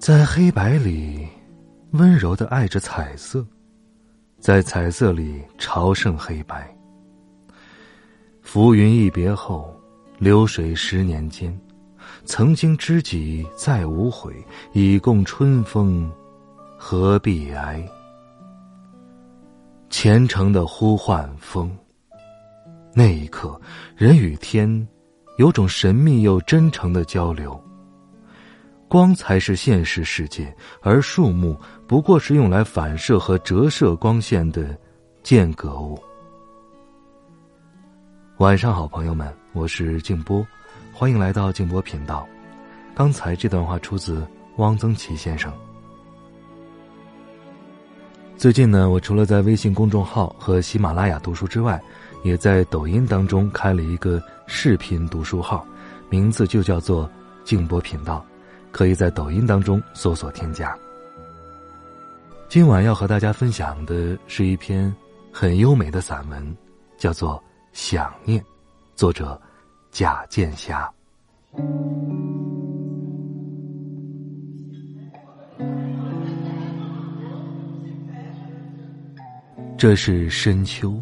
在黑白里，温柔的爱着彩色，在彩色里朝圣黑白。浮云一别后，流水十年间，曾经知己再无悔，已共春风，何必哀？虔诚的呼唤风，那一刻，人与天有种神秘又真诚的交流。光才是现实世界，而树木不过是用来反射和折射光线的间隔物。晚上好，朋友们，我是静波，欢迎来到静波频道。刚才这段话出自汪曾祺先生。最近呢，我除了在微信公众号和喜马拉雅读书之外，也在抖音当中开了一个视频读书号，名字就叫做静波频道。可以在抖音当中搜索添加。今晚要和大家分享的是一篇很优美的散文，叫做《想念》，作者贾建霞。这是深秋。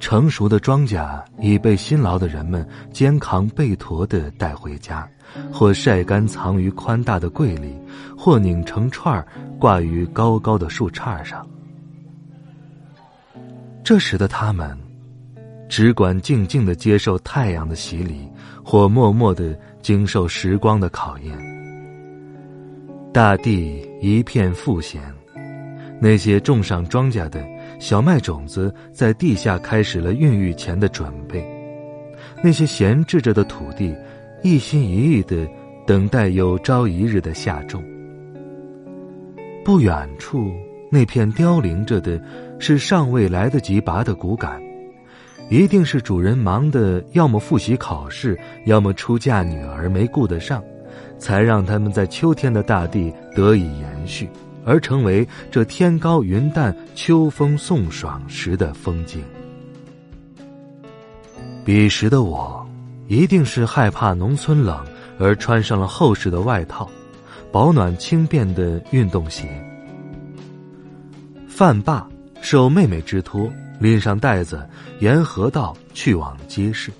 成熟的庄稼已被辛劳的人们肩扛背驮的带回家，或晒干藏于宽大的柜里，或拧成串儿挂于高高的树杈上。这时的他们，只管静静的接受太阳的洗礼，或默默的经受时光的考验。大地一片复闲，那些种上庄稼的。小麦种子在地下开始了孕育前的准备，那些闲置着的土地，一心一意的等待有朝一日的下种。不远处那片凋零着的，是尚未来得及拔的骨杆，一定是主人忙的要么复习考试，要么出嫁女儿没顾得上，才让他们在秋天的大地得以延续。而成为这天高云淡、秋风送爽时的风景。彼时的我，一定是害怕农村冷，而穿上了厚实的外套，保暖轻便的运动鞋。饭罢，受妹妹之托，拎上袋子，沿河道去往街市。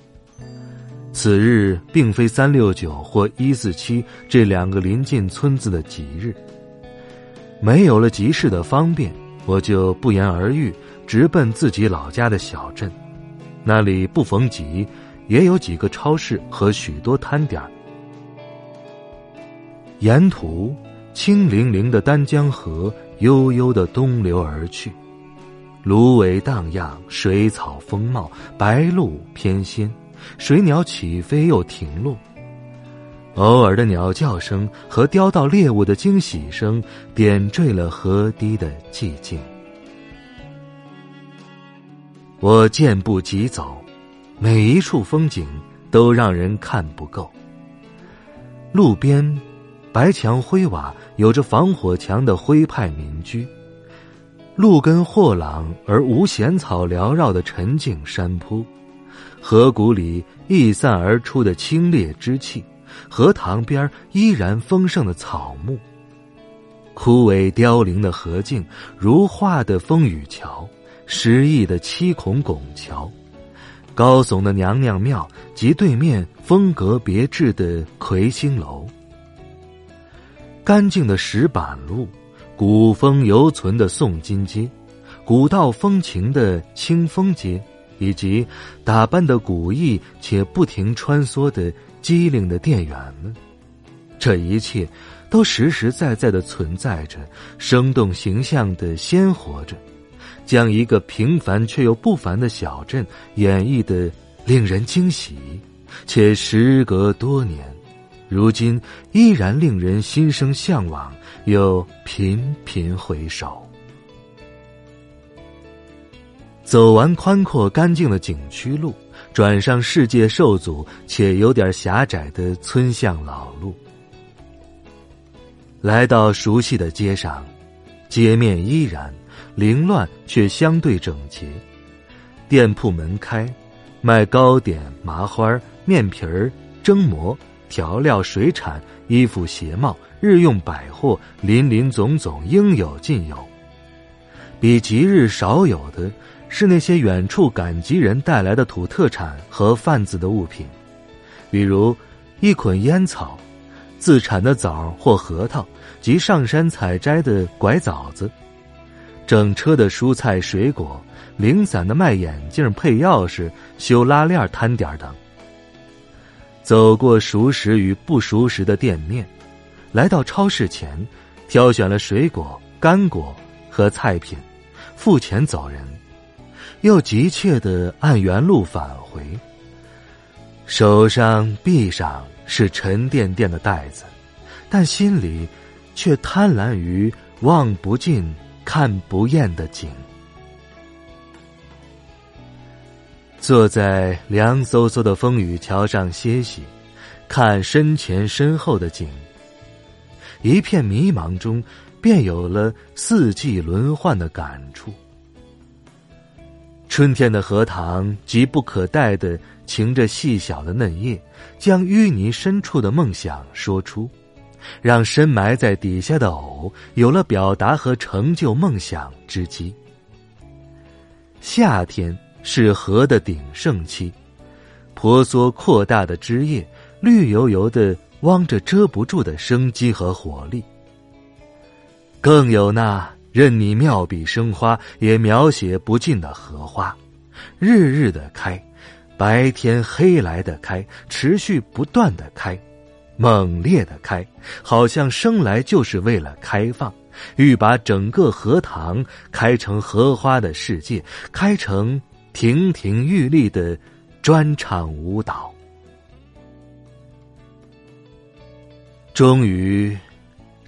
此日并非三六九或一四七这两个临近村子的吉日。没有了集市的方便，我就不言而喻，直奔自己老家的小镇。那里不逢集，也有几个超市和许多摊点沿途，清凌凌的丹江河悠悠的东流而去，芦苇荡漾，水草丰茂，白鹭翩跹，水鸟起飞又停落。偶尔的鸟叫声和叼到猎物的惊喜声，点缀了河堤的寂静。我健步疾走，每一处风景都让人看不够。路边，白墙灰瓦，有着防火墙的徽派民居；路根豁朗而无闲草缭绕的沉静山坡；河谷里溢散而出的清冽之气。荷塘边依然丰盛的草木，枯萎凋零的河径，如画的风雨桥，诗意的七孔拱桥，高耸的娘娘庙及对面风格别致的魁星楼，干净的石板路，古风犹存的宋金街，古道风情的清风街，以及打扮的古意且不停穿梭的。机灵的店员们，这一切都实实在在的存在着，生动形象的鲜活着，将一个平凡却又不凡的小镇演绎的令人惊喜，且时隔多年，如今依然令人心生向往，又频频回首。走完宽阔干净的景区路，转上世界受阻且有点狭窄的村巷老路，来到熟悉的街上，街面依然凌乱却相对整洁，店铺门开，卖糕点、麻花、面皮儿、蒸馍、调料、水产、衣服、鞋帽、日用百货，林林总总，应有尽有。比吉日少有的。是那些远处赶集人带来的土特产和贩子的物品，比如一捆烟草、自产的枣或核桃及上山采摘的拐枣子、整车的蔬菜水果、零散的卖眼镜、配钥匙、修拉链摊点等。走过熟食与不熟食的店面，来到超市前，挑选了水果、干果和菜品，付钱走人。又急切的按原路返回，手上臂上是沉甸甸的袋子，但心里却贪婪于望不尽、看不厌的景。坐在凉飕飕的风雨桥上歇息，看身前身后的景，一片迷茫中，便有了四季轮换的感触。春天的荷塘急不可待的擎着细小的嫩叶，将淤泥深处的梦想说出，让深埋在底下的藕有了表达和成就梦想之机。夏天是荷的鼎盛期，婆娑扩大的枝叶，绿油油的汪着遮不住的生机和活力，更有那。任你妙笔生花，也描写不尽的荷花，日日的开，白天黑来的开，持续不断的开，猛烈的开，好像生来就是为了开放，欲把整个荷塘开成荷花的世界，开成亭亭玉立的专场舞蹈。终于。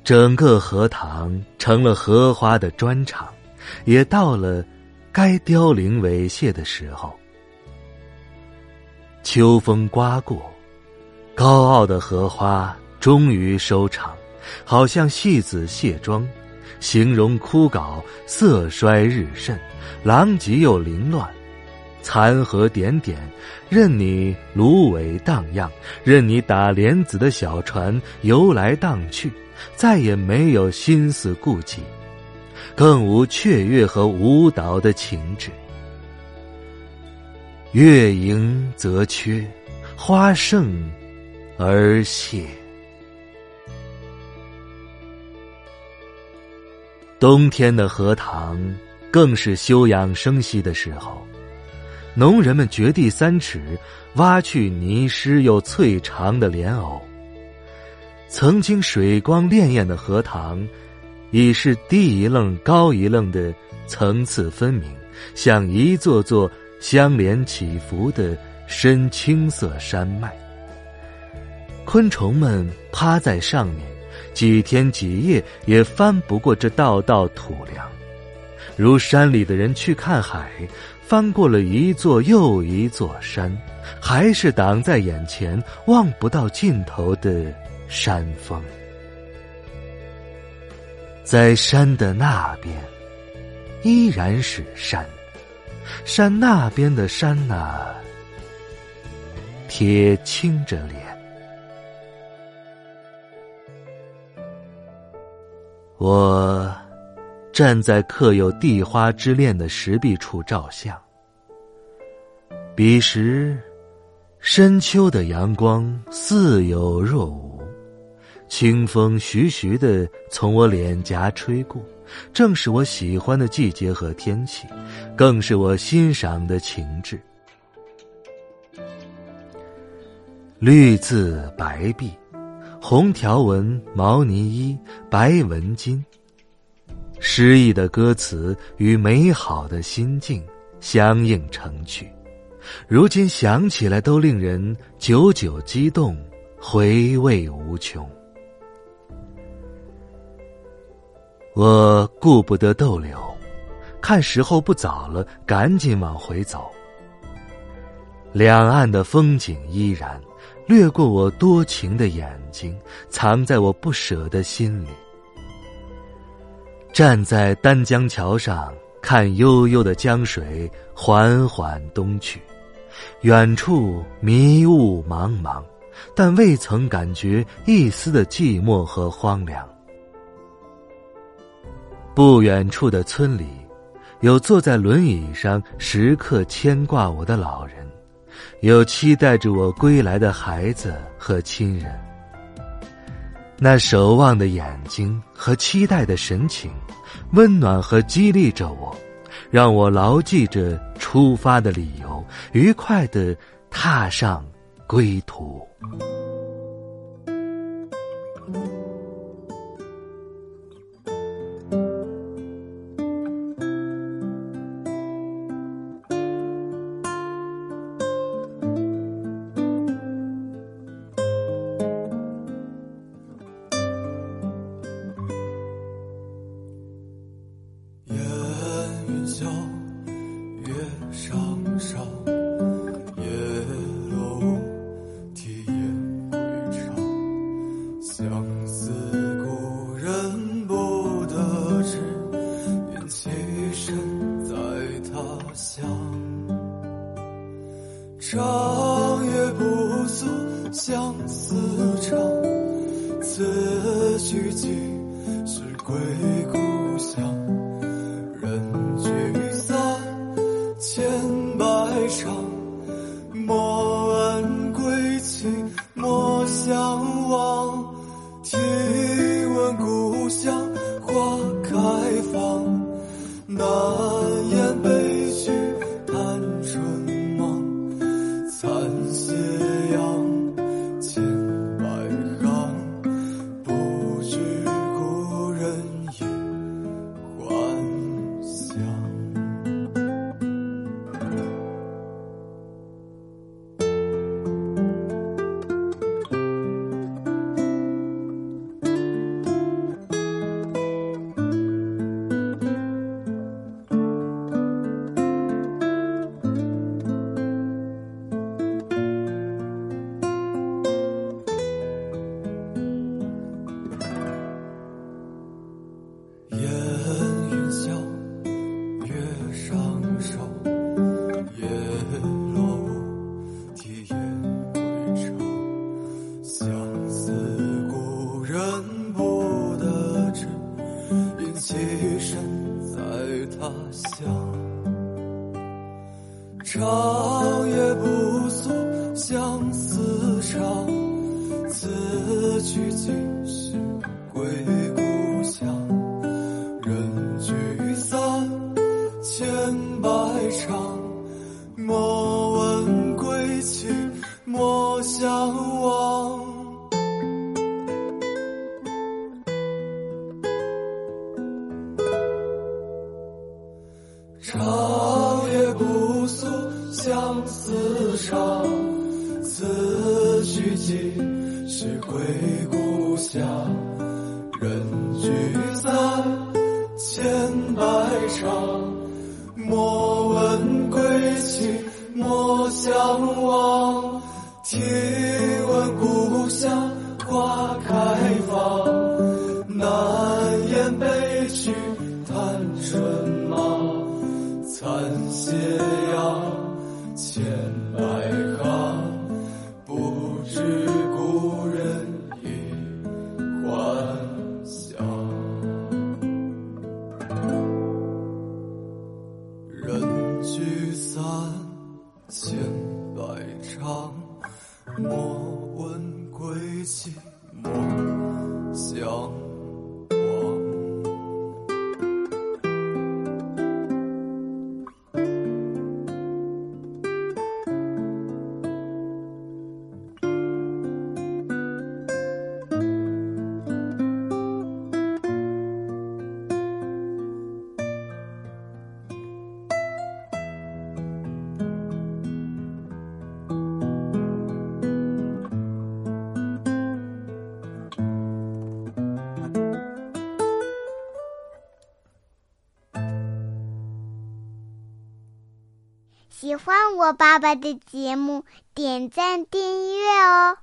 整个荷塘成了荷花的专场，也到了该凋零猥亵的时候。秋风刮过，高傲的荷花终于收场，好像戏子卸妆，形容枯槁，色衰日甚，狼藉又凌乱，残荷点点，任你芦苇荡漾，任你打莲子的小船游来荡去。再也没有心思顾忌，更无雀跃和舞蹈的情致。月盈则缺，花盛而谢。冬天的荷塘更是休养生息的时候，农人们掘地三尺，挖去泥湿又脆长的莲藕。曾经水光潋滟的荷塘，已是低一愣高一愣的层次分明，像一座座相连起伏的深青色山脉。昆虫们趴在上面，几天几夜也翻不过这道道土梁，如山里的人去看海，翻过了一座又一座山，还是挡在眼前，望不到尽头的。山峰，在山的那边，依然是山。山那边的山呐，铁青着脸。我站在刻有地花之恋的石壁处照相。彼时，深秋的阳光似有若无。清风徐徐的从我脸颊吹过，正是我喜欢的季节和天气，更是我欣赏的情致。绿字白壁，红条纹毛呢衣，白纹巾。诗意的歌词与美好的心境相映成趣，如今想起来都令人久久激动。回味无穷。我顾不得逗留，看时候不早了，赶紧往回走。两岸的风景依然，掠过我多情的眼睛，藏在我不舍的心里。站在丹江桥上，看悠悠的江水缓缓东去，远处迷雾茫茫，但未曾感觉一丝的寂寞和荒凉。不远处的村里，有坐在轮椅上时刻牵挂我的老人，有期待着我归来的孩子和亲人。那守望的眼睛和期待的神情，温暖和激励着我，让我牢记着出发的理由，愉快的踏上归途。爱上梦千百场，莫问归期，莫相忘。听闻故乡花开放，南雁北去叹春忙。残歇爸爸的节目，点赞订阅哦。